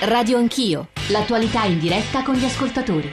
Radio Anch'io, l'attualità in diretta con gli ascoltatori.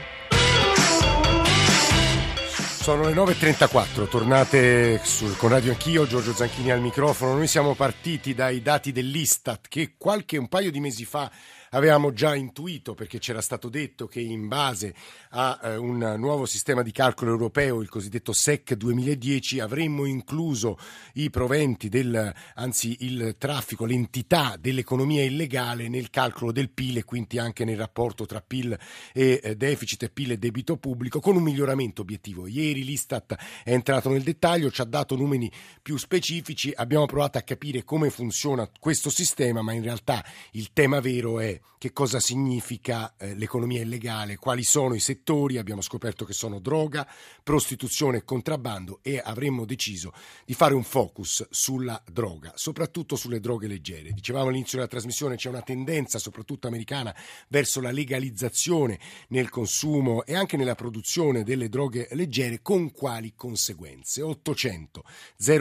Sono le 9.34, tornate sul, con Radio Anch'io, Giorgio Zanchini al microfono. Noi siamo partiti dai dati dell'Istat che qualche un paio di mesi fa avevamo già intuito perché c'era stato detto che in base a eh, un nuovo sistema di calcolo europeo, il cosiddetto SEC 2010, avremmo incluso i proventi del, anzi il traffico, l'entità dell'economia illegale nel calcolo del PIL e quindi anche nel rapporto tra PIL e eh, deficit e PIL e debito pubblico con un miglioramento obiettivo. Ieri l'Istat è entrato nel dettaglio, ci ha dato numeri più specifici, abbiamo provato a capire come funziona questo sistema, ma in realtà il tema vero è che cosa significa eh, l'economia illegale, quali sono i settori, abbiamo scoperto che sono droga, prostituzione e contrabbando e avremmo deciso di fare un focus sulla droga, soprattutto sulle droghe leggere. Dicevamo all'inizio della trasmissione c'è una tendenza, soprattutto americana, verso la legalizzazione nel consumo e anche nella produzione delle droghe leggere, con quali conseguenze? 800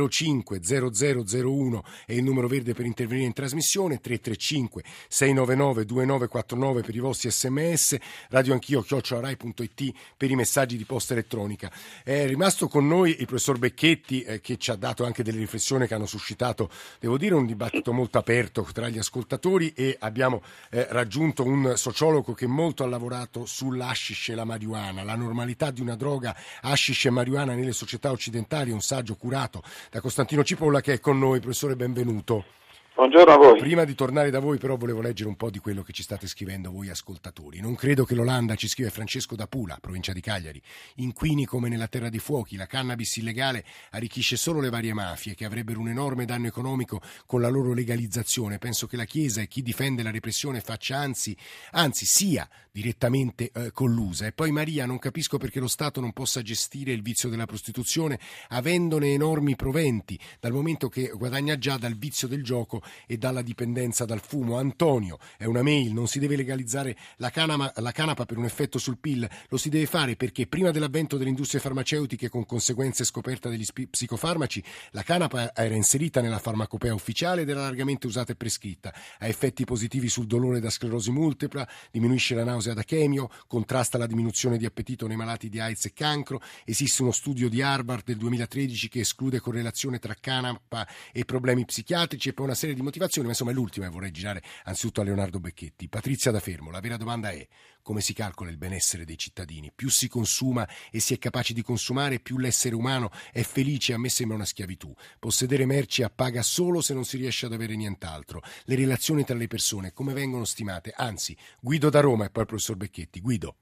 05 0001 è il numero verde per intervenire in trasmissione, 335 699 2949 per i vostri sms, radio anch'io chiocciolarai.it per i messaggi di posta elettronica. È rimasto con noi il professor Becchetti eh, che ci ha dato anche delle riflessioni che hanno suscitato, devo dire, un dibattito molto aperto tra gli ascoltatori e abbiamo eh, raggiunto un sociologo che molto ha lavorato sull'ashish e la marijuana, la normalità di una droga hashish e marijuana nelle società occidentali, un saggio curato da Costantino Cipolla che è con noi. Professore, benvenuto. Buongiorno a voi. Prima di tornare da voi però volevo leggere un po' di quello che ci state scrivendo voi ascoltatori. Non credo che l'Olanda, ci scrive Francesco da Pula, provincia di Cagliari, inquini come nella terra dei fuochi, la cannabis illegale arricchisce solo le varie mafie che avrebbero un enorme danno economico con la loro legalizzazione. Penso che la Chiesa e chi difende la repressione faccia anzi, anzi sia direttamente eh, collusa. E poi Maria, non capisco perché lo Stato non possa gestire il vizio della prostituzione avendone enormi proventi, dal momento che guadagna già dal vizio del gioco e dalla dipendenza dal fumo. Antonio, è una mail, non si deve legalizzare la, canama, la canapa per un effetto sul PIL, lo si deve fare perché prima dell'avvento delle industrie farmaceutiche con conseguenze scoperte degli psicofarmaci, la canapa era inserita nella farmacopea ufficiale ed era largamente usata e prescritta. Ha effetti positivi sul dolore da sclerosi multipla, diminuisce la nausea da chemio, contrasta la diminuzione di appetito nei malati di AIDS e cancro. Esiste uno studio di Harvard del 2013 che esclude correlazione tra canapa e problemi psichiatrici e poi una serie serie di motivazioni, ma insomma è l'ultima e vorrei girare anzitutto a Leonardo Becchetti. Patrizia da Fermo, la vera domanda è come si calcola il benessere dei cittadini? Più si consuma e si è capaci di consumare, più l'essere umano è felice, a me sembra una schiavitù. Possedere merci appaga solo se non si riesce ad avere nient'altro. Le relazioni tra le persone, come vengono stimate? Anzi, Guido da Roma e poi il professor Becchetti. Guido.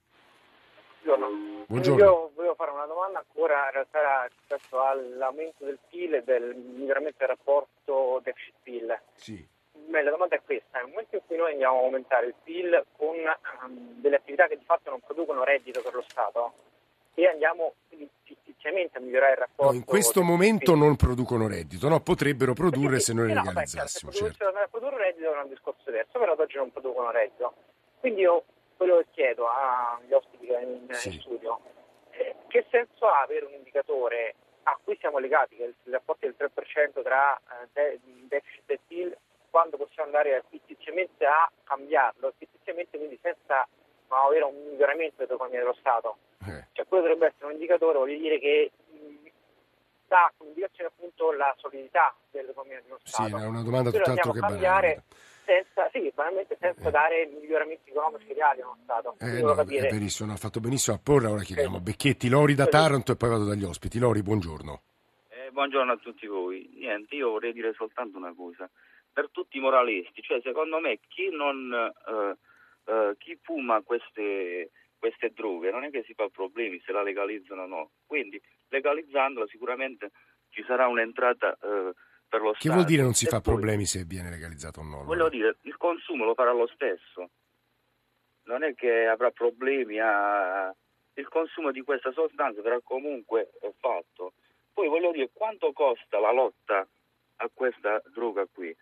Buongiorno. Buongiorno. Ancora in realtà rispetto all'aumento del PIL e del miglioramento del rapporto deficit-PIL. Sì. Beh, la domanda è questa, nel momento in cui noi andiamo a aumentare il PIL con um, delle attività che di fatto non producono reddito per lo Stato e andiamo fittiziamente a migliorare il rapporto... No, in questo momento non producono reddito, no? potrebbero produrre sì, se noi no, legalizzassimo. Beh, se certo. produrre reddito è un discorso diverso, però ad oggi non producono reddito. Quindi io quello che chiedo agli ospiti che in, sì. in studio, eh, che senso ha avere un indicatore a cui siamo legati, che è il rapporto del 3% tra eh, deficit e PIL, quando possiamo andare fittiziamente a cambiarlo, fittiziamente quindi senza avere un miglioramento dell'economia dello Stato. Eh. Cioè quello dovrebbe essere un indicatore, voglio dire, che dà come indicazione appunto la solidità dell'economia dello Stato. Sì, è una domanda tutt'altro che banale senza, sì, banalmente senza eh. dare miglioramenti economici reali a uno Stato. Eh, no, è verissimo, ha fatto benissimo a porre, ora chiediamo sì. Becchetti, Lori da Taranto e poi vado dagli ospiti. Lori, buongiorno. Eh, buongiorno a tutti voi. Niente, io vorrei dire soltanto una cosa. Per tutti i moralisti, cioè secondo me chi non eh, eh, chi fuma queste, queste droghe non è che si fa problemi se la legalizzano o no. Quindi legalizzandola sicuramente ci sarà un'entrata eh, per lo Stato. Che vuol dire non si fa poi, problemi se viene legalizzato o no? Voglio dire, il consumo lo farà lo stesso. Non è che avrà problemi a... Il consumo di questa sostanza verrà comunque fatto. Poi voglio dire, quanto costa la lotta a questa droga qui?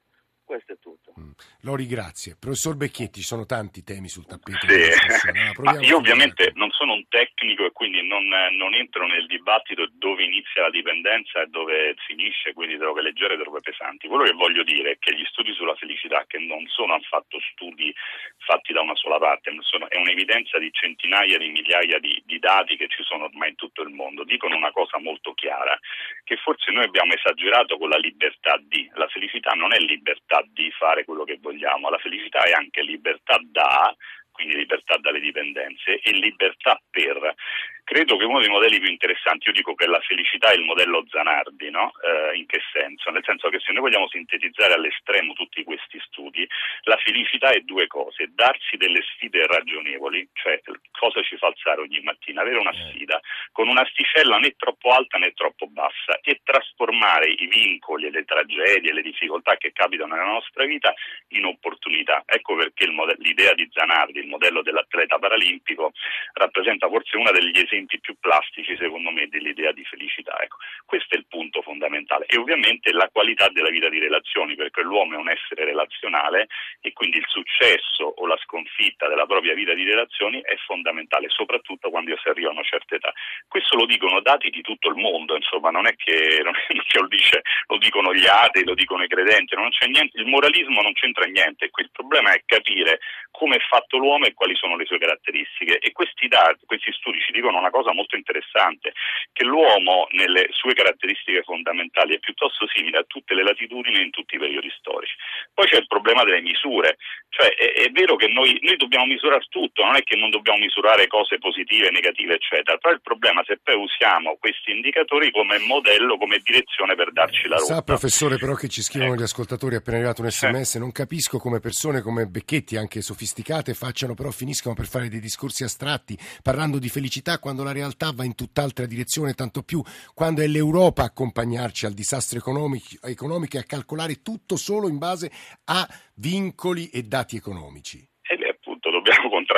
Questo è tutto. Mm. Lori, grazie. Professor Becchetti, ci sono tanti temi sul tappeto. Sì. io ovviamente non sono un tecnico e quindi non, non, entro nel dibattito dove inizia la dipendenza e dove finisce, quindi droghe leggere e droghe pesanti. Quello che voglio dire è che gli studi sulla felicità, che non sono affatto studi fatti da una sola parte, sono, è un'evidenza di centinaia di migliaia di, di dati che ci sono ormai in tutto il mondo, dicono una cosa molto chiara, che forse noi abbiamo esagerato con la libertà di, la felicità non è libertà di fare quello che vogliamo, la felicità è anche libertà da quindi libertà dalle dipendenze e libertà per. Credo che uno dei modelli più interessanti, io dico che la felicità è il modello Zanardi, no? eh, in che senso? Nel senso che se noi vogliamo sintetizzare all'estremo tutti questi studi, la felicità è due cose, darsi delle sfide ragionevoli, cioè cosa ci fa alzare ogni mattina, avere una eh. sfida con un'asticella né troppo alta né troppo bassa e trasformare i vincoli, le tragedie, le difficoltà che capitano nella nostra vita in opportunità. Ecco perché modello, l'idea di Zanardi, modello dell'atleta paralimpico, rappresenta forse una degli esempi più plastici, secondo me, dell'idea di felicità. Ecco, questo è il punto fondamentale. E ovviamente la qualità della vita di relazioni, perché l'uomo è un essere relazionale e quindi il successo o la sconfitta della propria vita di relazioni è fondamentale, soprattutto quando si arriva a una certa età. Questo lo dicono dati di tutto il mondo, insomma, non è che, non è che lo, dice, lo, dicono gli atei, lo dicono i credenti, niente, il moralismo non c'entra niente, il problema è capire come è fatto l'uomo e quali sono le sue caratteristiche. E questi dati, questi studi ci dicono una cosa molto interessante, che l'uomo nelle sue caratteristiche fondamentali è piuttosto simile a tutte le latitudini in tutti i periodi storici. Poi c'è il problema delle misure, cioè è, è vero che noi, noi, dobbiamo misurare tutto, non è che non dobbiamo misurare cose positive, negative, eccetera, però il problema è se poi usiamo questi indicatori come modello, come direzione per darci la rotta. Sa professore però che ci scrivono ecco. gli ascoltatori appena arrivato un sms, eh. non capisco come persone come Becchetti, anche sofisticate, facciano però finiscano per fare dei discorsi astratti parlando di felicità quando la realtà va in tutt'altra direzione, tanto più quando è l'Europa a accompagnarci al disastro economico, e a calcolare tutto solo in base a vincoli e dati economici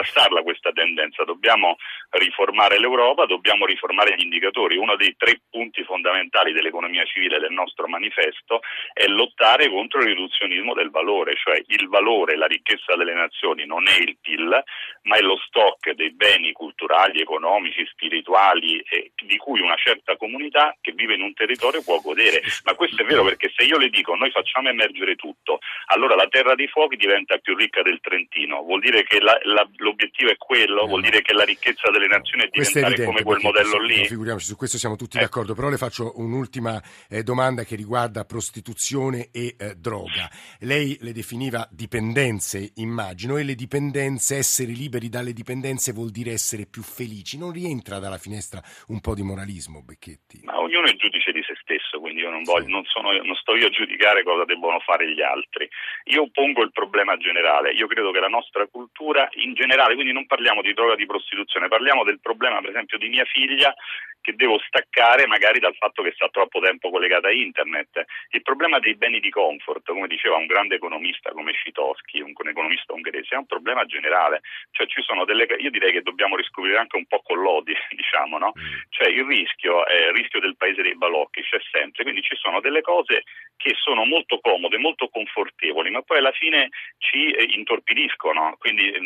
contrastarla questa tendenza, dobbiamo riformare l'Europa, dobbiamo riformare gli indicatori. Uno dei tre punti fondamentali dell'economia civile del nostro manifesto è lottare contro il riduzionismo del valore, cioè il valore, la ricchezza delle nazioni non è il PIL, ma è lo stock dei beni culturali, economici, spirituali eh, di cui una certa comunità che vive in un territorio può godere. Ma questo è vero perché se io le dico noi facciamo emergere tutto, allora la terra dei fuochi diventa più ricca del Trentino, vuol dire che la, la, l'obiettivo è quello, vuol dire che la ricchezza delle nazioni è diventare è come quel modello lì. Figuriamoci, su questo siamo tutti eh. d'accordo, però le faccio un'ultima eh, domanda che riguarda prostituzione e eh, droga. Lei le definiva dipendenze, immagino, e le dipendenze, essere liberi dalle dipendenze vuol dire essere più felici. Non rientra dalla finestra un po' di moralismo, Becchetti? Ma ognuno è giudice di se stesso, quindi io non, voglio, non, sono, non sto io a giudicare cosa debbono fare gli altri. Io pongo il problema generale. Io credo che la nostra cultura in generale, quindi non parliamo di droga di prostituzione, parliamo del problema per esempio di mia figlia che devo staccare magari dal fatto che sta troppo tempo collegata a internet. Il problema dei beni di comfort, come diceva un grande economista come Citoschi, un, economista ungherese, è un problema generale. Cioè ci sono delle io direi che dobbiamo riscoprire anche un po' con l'odi, diciamo, no? Mm. Cioè il rischio, eh, il rischio del paese dei balocchi c'è sempre, quindi ci sono delle cose che sono molto comode, molto confortevoli, ma poi alla fine ci eh, intorpidiscono, quindi eh,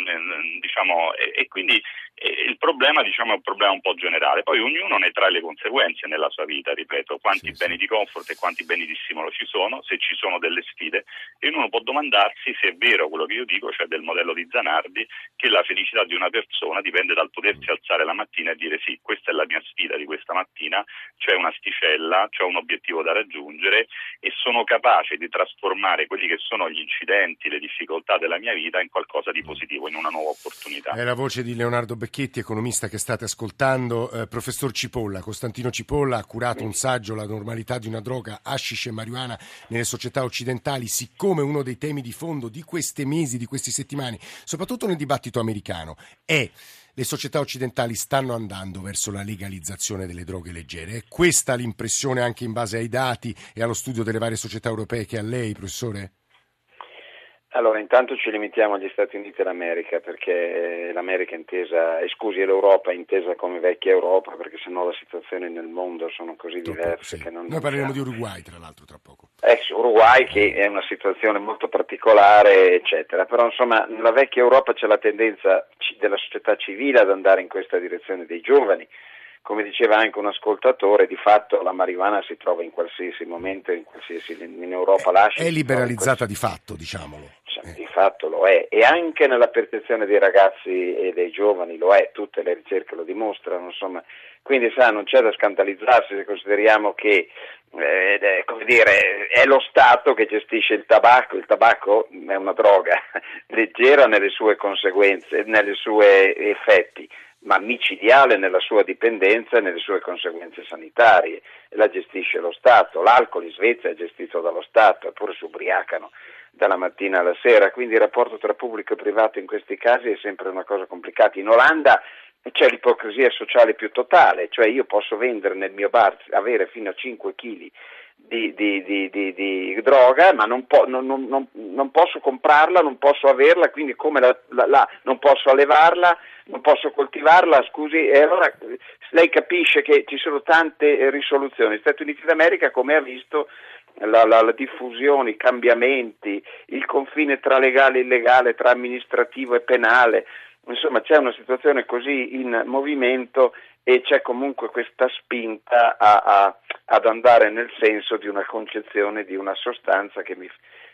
diciamo, e, e quindi il problema diciamo, è un problema un po' generale, poi ognuno ne trae le conseguenze nella sua vita, ripeto, quanti sì, beni sì. di comfort e quanti beni di stimolo ci sono, se ci sono delle sfide e uno può domandarsi se è vero quello che io dico, cioè del modello di Zanardi, che la felicità di una persona dipende dal potersi alzare la mattina e dire sì, questa è la mia sfida di questa mattina, c'è un'asticella, c'è un obiettivo da raggiungere e sono capace di trasformare quelli che sono gli incidenti, le difficoltà della mia vita in qualcosa di positivo, in una nuova opportunità. È la voce di Leonardo Becchetti, economista che state ascoltando. Eh, professor Cipolla, Costantino Cipolla ha curato un saggio, La normalità di una droga, hashish e marijuana nelle società occidentali, siccome uno dei temi di fondo di questi mesi, di queste settimane, soprattutto nel dibattito americano, è le società occidentali stanno andando verso la legalizzazione delle droghe leggere. È questa l'impressione anche in base ai dati e allo studio delle varie società europee che ha lei, professore? Allora, intanto ci limitiamo agli Stati Uniti d'America perché l'America intesa, e scusi, l'Europa intesa come vecchia Europa perché sennò le situazioni nel mondo sono così Troppo, diverse sì. che non... Noi parleremo di Uruguay tra l'altro tra poco. Eh Uruguay che è una situazione molto particolare eccetera, però insomma nella vecchia Europa c'è la tendenza della società civile ad andare in questa direzione dei giovani come diceva anche un ascoltatore, di fatto la marijuana si trova in qualsiasi momento, in, qualsiasi, in Europa lascia. È liberalizzata di fatto, diciamolo. Cioè, di fatto lo è, e anche nella percezione dei ragazzi e dei giovani lo è, tutte le ricerche lo dimostrano, insomma. Quindi sa, non c'è da scandalizzarsi se consideriamo che eh, dire, è lo Stato che gestisce il tabacco, il tabacco è una droga leggera nelle sue conseguenze, nei suoi effetti, ma micidiale nella sua dipendenza e nelle sue conseguenze sanitarie, la gestisce lo Stato. L'alcol in Svezia è gestito dallo Stato, eppure si ubriacano dalla mattina alla sera, quindi il rapporto tra pubblico e privato in questi casi è sempre una cosa complicata. In Olanda c'è l'ipocrisia sociale più totale, cioè io posso vendere nel mio bar, avere fino a 5 kg di, di, di, di, droga, ma non, po- non, non, non, posso comprarla, non posso averla, quindi come la, la, la, non posso allevarla, non posso coltivarla, scusi, e allora lei capisce che ci sono tante risoluzioni. Stati Uniti d'America, come ha visto, la, la, la, diffusione, i cambiamenti, il confine tra legale e illegale, tra amministrativo e penale, insomma c'è una situazione così in movimento e c'è comunque questa spinta a, a, ad andare nel senso di una concezione di una sostanza che mi,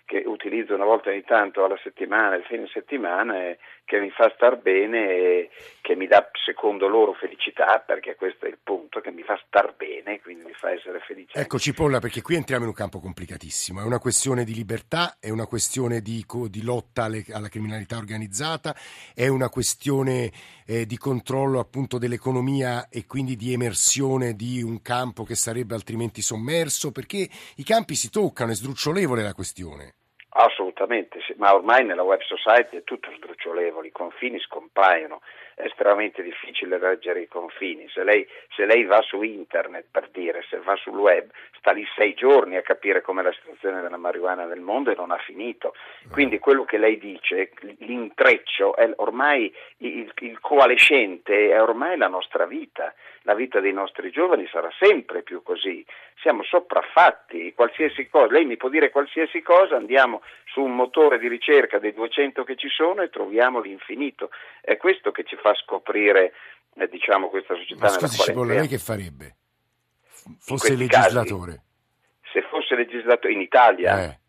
che utilizzo una volta ogni tanto alla settimana, il fine settimana, e che mi fa star bene e che mi dà secondo loro felicità, perché questo è il punto, che mi fa star bene, quindi mi fa essere felice. Ecco Cipolla, perché qui entriamo in un campo complicatissimo, è una questione di libertà, è una questione di, di lotta alle, alla criminalità organizzata, è una questione eh, di controllo appunto dell'economia e quindi di emersione di un campo che sarebbe altrimenti sommerso, perché i campi si toccano, è sdrucciolevole la questione. Assolutamente, sì. ma ormai nella web society è tutto sdrucciolevole, i confini scompaiono, è estremamente difficile leggere i confini. Se lei, se lei, va su internet, per dire, se va sul web, sta lì sei giorni a capire com'è la situazione della marijuana nel mondo e non ha finito. Quindi quello che lei dice, l'intreccio, è ormai il, il coalescente è ormai la nostra vita. La vita dei nostri giovani sarà sempre più così. Siamo sopraffatti, qualsiasi cosa, lei mi può dire qualsiasi cosa, andiamo su un motore di ricerca dei 200 che ci sono e troviamo l'infinito. È questo che ci fa scoprire eh, diciamo, questa società Ma scusi, Cipolla, lei che farebbe? Fosse legislatore? Casi, se fosse legislatore in Italia, eh.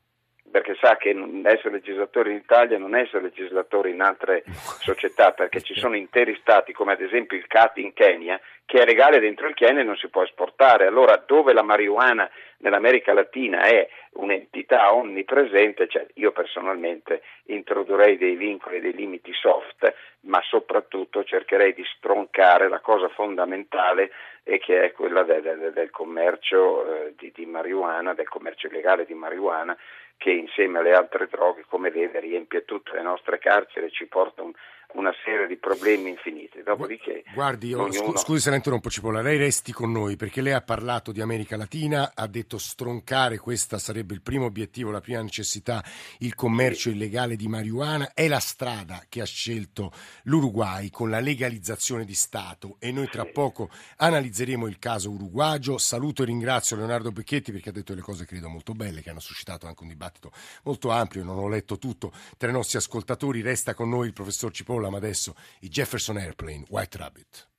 Perché sa che essere legislatore in Italia non è essere legislatore in altre società, perché ci sono interi stati, come ad esempio il CAT in Kenya, che è legale dentro il Kenya e non si può esportare. Allora, dove la marijuana nell'America Latina è un'entità onnipresente, cioè io personalmente introdurrei dei vincoli, dei limiti soft, ma soprattutto cercherei di stroncare la cosa fondamentale e che è quella del, del, del commercio eh, di, di marijuana, del commercio illegale di marijuana, che insieme alle altre droghe, come vede, riempie tutte le nostre carceri e ci porta un, una serie di problemi infiniti. Dopodiché, Guardi, ognuno... scusi se la interrompo Cipolla, lei resti con noi perché lei ha parlato di America Latina, ha detto stroncare, questa sarebbe il primo obiettivo, la prima necessità, il commercio sì. illegale di marijuana, è la strada che ha scelto l'Uruguay con la legalizzazione di Stato e noi tra sì. poco analizzeremo il caso uruguagio. Saluto e ringrazio Leonardo Becchetti perché ha detto delle cose credo molto belle che hanno suscitato anche un dibattito molto ampio, non ho letto tutto. Tra i nostri ascoltatori resta con noi il professor Cipolla ma adesso i Jefferson Airplane, White Rabbit.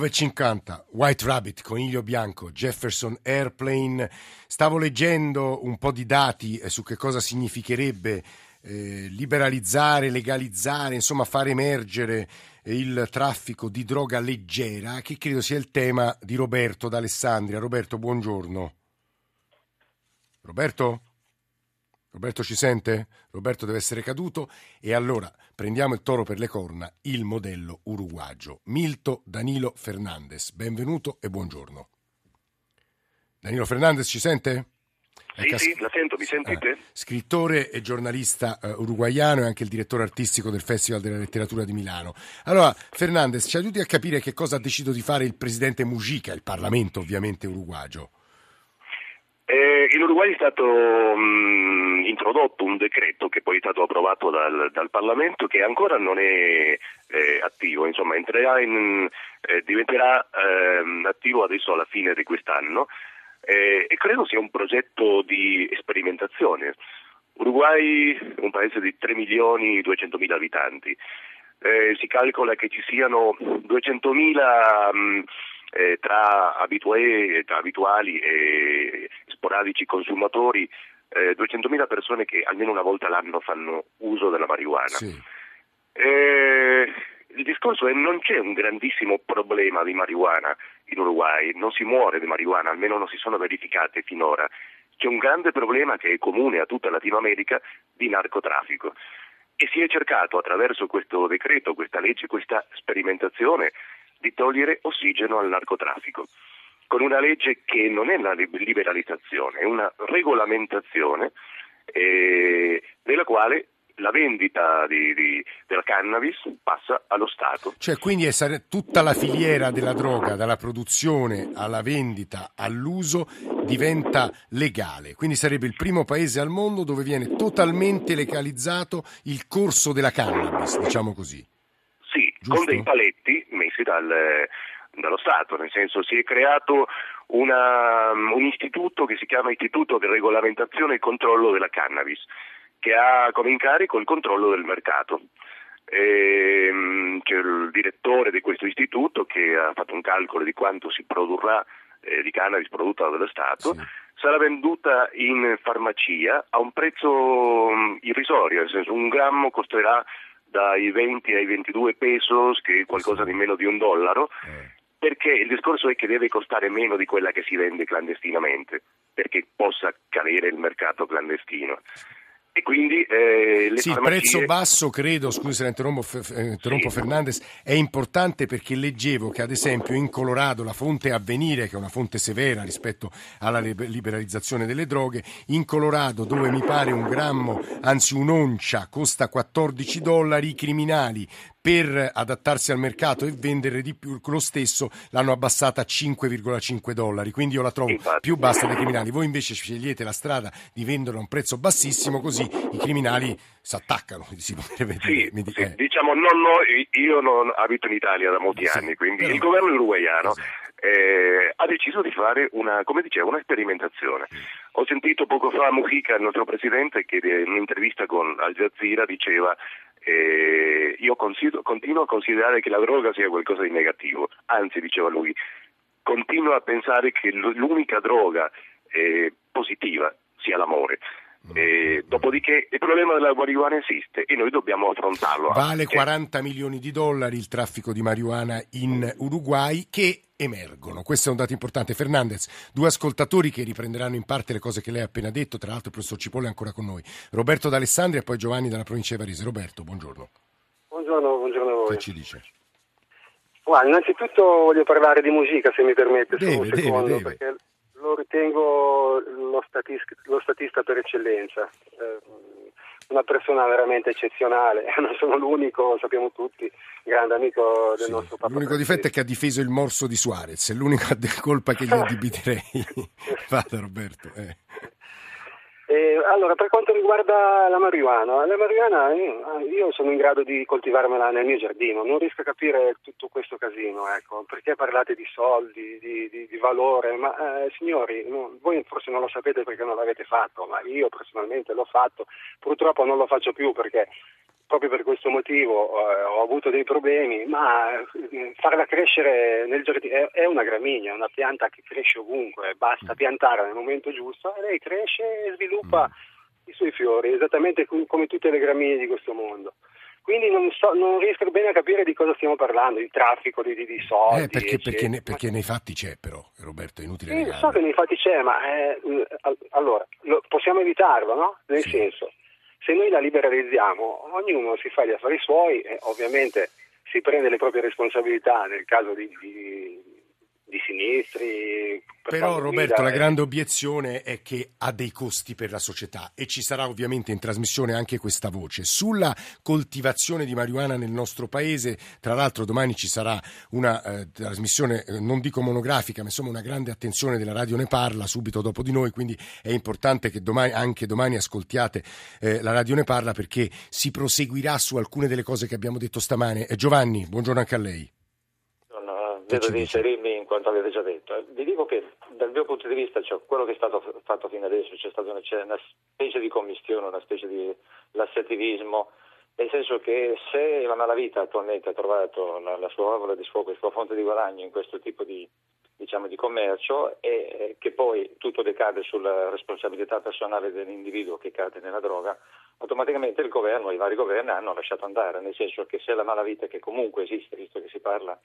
9.50, White Rabbit, Coniglio Bianco, Jefferson Airplane. Stavo leggendo un po' di dati eh, su che cosa significherebbe eh, liberalizzare, legalizzare, insomma far emergere il traffico di droga leggera, che credo sia il tema di Roberto d'Alessandria. Roberto, buongiorno. Roberto? Roberto ci sente? Roberto deve essere caduto e allora prendiamo il toro per le corna, il modello uruguagio. Milto Danilo Fernandez, benvenuto e buongiorno. Danilo Fernandez ci sente? Sì, cas- sì, la sento, mi sentite? Eh, scrittore e giornalista uh, uruguaiano e anche il direttore artistico del Festival della Letteratura di Milano. Allora, Fernandez, ci aiuti a capire che cosa ha deciso di fare il presidente Mujica, il Parlamento ovviamente uruguagio. Eh, in Uruguay è stato mh, introdotto un decreto che poi è stato approvato dal, dal Parlamento che ancora non è eh, attivo, insomma in, eh, diventerà ehm, attivo adesso alla fine di quest'anno. Eh, e credo sia un progetto di sperimentazione. Uruguay è un paese di 3 milioni e 200 mila abitanti, eh, si calcola che ci siano 200 mila eh, tra, abitué, tra, abituali e sporadici consumatori, eh, 200.000 persone che almeno una volta l'anno fanno uso della marijuana. Sì. Eh, il discorso è che non c'è un grandissimo problema di marijuana in Uruguay, non si muore di marijuana, almeno non si sono verificate finora. C'è un grande problema che è comune a tutta Latino America di narcotraffico e si è cercato attraverso questo decreto, questa legge, questa sperimentazione di togliere ossigeno al narcotraffico, con una legge che non è una liberalizzazione, è una regolamentazione eh, della quale la vendita di, di, della cannabis passa allo Stato. Cioè, quindi è tutta la filiera della droga, dalla produzione alla vendita all'uso, diventa legale. Quindi sarebbe il primo paese al mondo dove viene totalmente legalizzato il corso della cannabis, diciamo così. Sì, Giusto? con dei paletti messi dal, dallo Stato, nel senso si è creato una, un istituto che si chiama Istituto di Regolamentazione e Controllo della Cannabis, che ha come incarico il controllo del mercato. E, ehm, c'è il direttore di questo istituto che ha fatto un calcolo di quanto si produrrà eh, di cannabis prodotta dallo Stato. Sì sarà venduta in farmacia a un prezzo mm, irrisorio, nel senso un grammo costerà dai 20 ai 22 pesos, che è qualcosa di meno di un dollaro, eh. Perché il discorso è che deve costare meno di quella che si vende clandestinamente, perché possa cadere il mercato clandestino. E quindi eh, le sì, farmacie... il prezzo basso, credo, scusi se la interrompo, eh, interrompo sì. Fernandez, è importante perché leggevo che ad esempio in Colorado la fonte Avvenire, che è una fonte severa rispetto alla liberalizzazione delle droghe, in Colorado dove mi pare un grammo, anzi un'oncia, costa 14 dollari, i criminali per adattarsi al mercato e vendere di più lo stesso l'hanno abbassata a 5,5 dollari, quindi io la trovo Infatti. più bassa dei criminali. Voi invece scegliete la strada di vendere a un prezzo bassissimo, così i criminali si attaccano. Si sì, sì. Diciamo, non, no, io non abito in Italia da molti sì, anni, quindi però... il governo uruguaiano eh, ha deciso di fare una, come dicevo, una sperimentazione. Ho sentito poco fa Mujica, il nostro presidente, che in un'intervista con Al Jazeera diceva eh, io continuo a considerare che la droga sia qualcosa di negativo, anzi, diceva lui, continuo a pensare che l'unica droga eh, positiva sia l'amore. Eh, dopodiché il problema della marijuana esiste e noi dobbiamo affrontarlo. Vale 40 milioni di dollari il traffico di marijuana in Uruguay che emergono. Questo è un dato importante. Fernandez, due ascoltatori che riprenderanno in parte le cose che lei ha appena detto, tra l'altro il professor Cipolle è ancora con noi. Roberto D'Alessandria e poi Giovanni dalla provincia di Varese. Roberto, buongiorno. Buongiorno, buongiorno a voi. Che ci dice? Well, innanzitutto voglio parlare di musica, se mi permette, deve, un secondo, deve, deve. perché lo ritengo lo, statista, lo statista per eccellenza. Eh, una persona veramente eccezionale, non sono l'unico, sappiamo tutti, grande amico del sì, nostro papà. L'unico difetto è che ha difeso il morso di Suarez, è l'unica colpa che gli addebiterei. Vada Roberto. Eh. Eh, allora, per quanto riguarda la marijuana, la marijuana io sono in grado di coltivarmela nel mio giardino, non riesco a capire tutto questo casino, ecco, perché parlate di soldi, di, di, di valore, ma eh, signori, no, voi forse non lo sapete perché non l'avete fatto, ma io personalmente l'ho fatto, purtroppo non lo faccio più perché proprio per questo motivo eh, ho avuto dei problemi, ma eh, farla crescere nel giardino è, è, una gramigna, una pianta che cresce ovunque, basta piantarla nel momento giusto e lei cresce e sviluppa mm. i suoi fiori, esattamente come tutte le gramigne di questo mondo. Quindi non, so, non, riesco bene a capire di cosa stiamo parlando, il traffico di, di, di soldi. Eh, perché, perché, ne, perché, nei fatti c'è però, Roberto, è inutile. Sì, so che nei fatti c'è, ma eh, allora lo, possiamo evitarlo, no? Nel sì. senso, se noi la liberalizziamo, ognuno si fa gli affari suoi e ovviamente si prende le proprie responsabilità nel caso di, di di sinistri. Però Roberto, la grande obiezione è che ha dei costi per la società e ci sarà ovviamente in trasmissione anche questa voce. Sulla coltivazione di marijuana nel nostro paese, tra l'altro domani ci sarà una eh, trasmissione, eh, non dico monografica, ma insomma una grande attenzione della Radio Ne Parla subito dopo di noi, quindi è importante che domani, anche domani ascoltiate eh, la Radio Ne Parla perché si proseguirà su alcune delle cose che abbiamo detto stamane. Eh, Giovanni, buongiorno anche a lei. Vedo di inserirmi in quanto avete già detto. Eh, vi dico che dal mio punto di vista, cioè, quello che è stato fatto fino adesso, c'è stata una, c'è una specie di commistione, una specie di lasciativismo, nel senso che se la malavita attualmente ha trovato la, la sua valvola di sfogo, la sua fonte di guadagno in questo tipo di, diciamo, di commercio e che poi tutto decade sulla responsabilità personale dell'individuo che cade nella droga, automaticamente il governo, i vari governi hanno lasciato andare, nel senso che se la malavita che comunque esiste, visto che si parla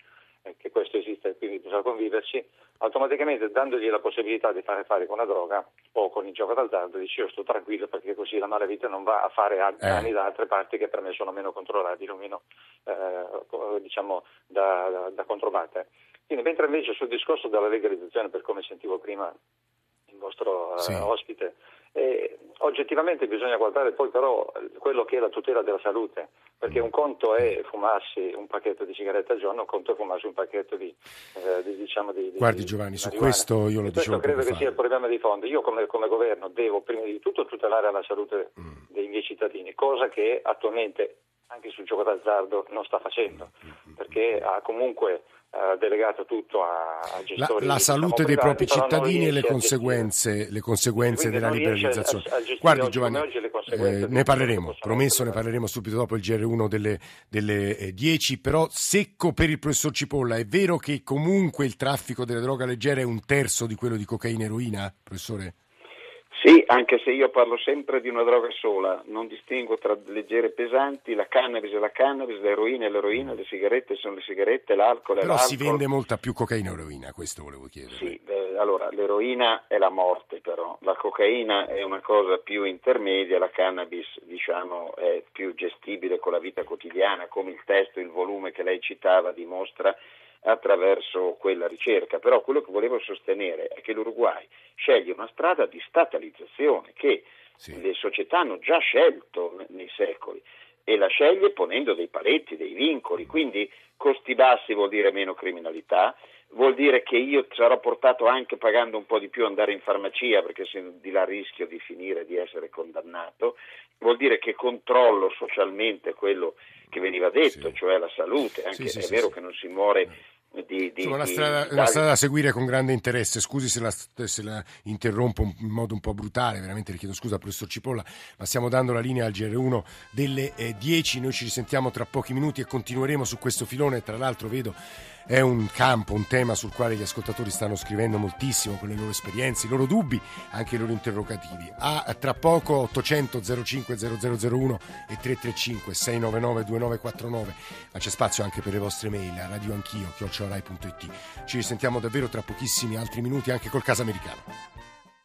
eh, che questo esiste e quindi bisogna conviverci, automaticamente dandogli la possibilità di fare affari con la droga o con il gioco d'azzardo, dici io sto tranquillo perché così la malavita non va a fare danni eh. da altre parti che per me sono meno controllabili o meno eh, diciamo da, da, da controllate. Quindi mentre invece sul discorso della legalizzazione, per come sentivo prima il vostro sì. uh, ospite, eh, oggettivamente bisogna guardare poi però quello che è la tutela della salute, perché un conto è fumarsi un pacchetto di sigarette al giorno, un conto è fumarsi un pacchetto di, eh, di diciamo di, Guardi di, Giovanni, su questo io lo dicevo Questo credo che sia il problema di fondo. Io come, come, governo devo prima di tutto tutelare la salute mm. dei miei cittadini, cosa che attualmente anche sul gioco d'azzardo non sta facendo, mm, perché ha comunque eh, delegato tutto a, a gestori. La, la salute dei propri cittadini e le conseguenze, le conseguenze della liberalizzazione. A, a Guardi Giovanni, eh, ne parleremo, promesso ne parleremo subito dopo il GR1 delle, delle eh, 10, però secco per il professor Cipolla, è vero che comunque il traffico della droga leggera è un terzo di quello di cocaina e eroina, professore? Sì, anche se io parlo sempre di una droga sola, non distingo tra leggere e pesanti, la cannabis è la cannabis, l'eroina è l'eroina, le sigarette sono le sigarette, l'alcol è Però l'alcol. si vende molta più cocaina e eroina, questo volevo chiedere. Sì, eh, allora l'eroina è la morte però, la cocaina è una cosa più intermedia, la cannabis diciamo è più gestibile con la vita quotidiana, come il testo, il volume che lei citava dimostra attraverso quella ricerca, però quello che volevo sostenere è che l'Uruguay sceglie una strada di statalizzazione che sì. le società hanno già scelto nei secoli e la sceglie ponendo dei paletti, dei vincoli, quindi costi bassi vuol dire meno criminalità, vuol dire che io sarò portato anche pagando un po' di più ad andare in farmacia perché se di là rischio di finire di essere condannato, vuol dire che controllo socialmente quello che veniva detto, sì. cioè la salute, anche sì, sì, è vero che non si muore di, di, Insomma, una, strada, una strada, da seguire con grande interesse. Scusi se la, se la, interrompo in modo un po' brutale, veramente le chiedo scusa al professor Cipolla, ma stiamo dando la linea al GR1 delle eh, 10. Noi ci risentiamo tra pochi minuti e continueremo su questo filone. Tra l'altro, vedo è un campo, un tema sul quale gli ascoltatori stanno scrivendo moltissimo con le loro esperienze, i loro dubbi, anche i loro interrogativi. A tra poco 800 05 0001 e 335 699 2949, ma c'è spazio anche per le vostre mail a chiocciorai.it. Ci risentiamo davvero tra pochissimi altri minuti anche col caso americano.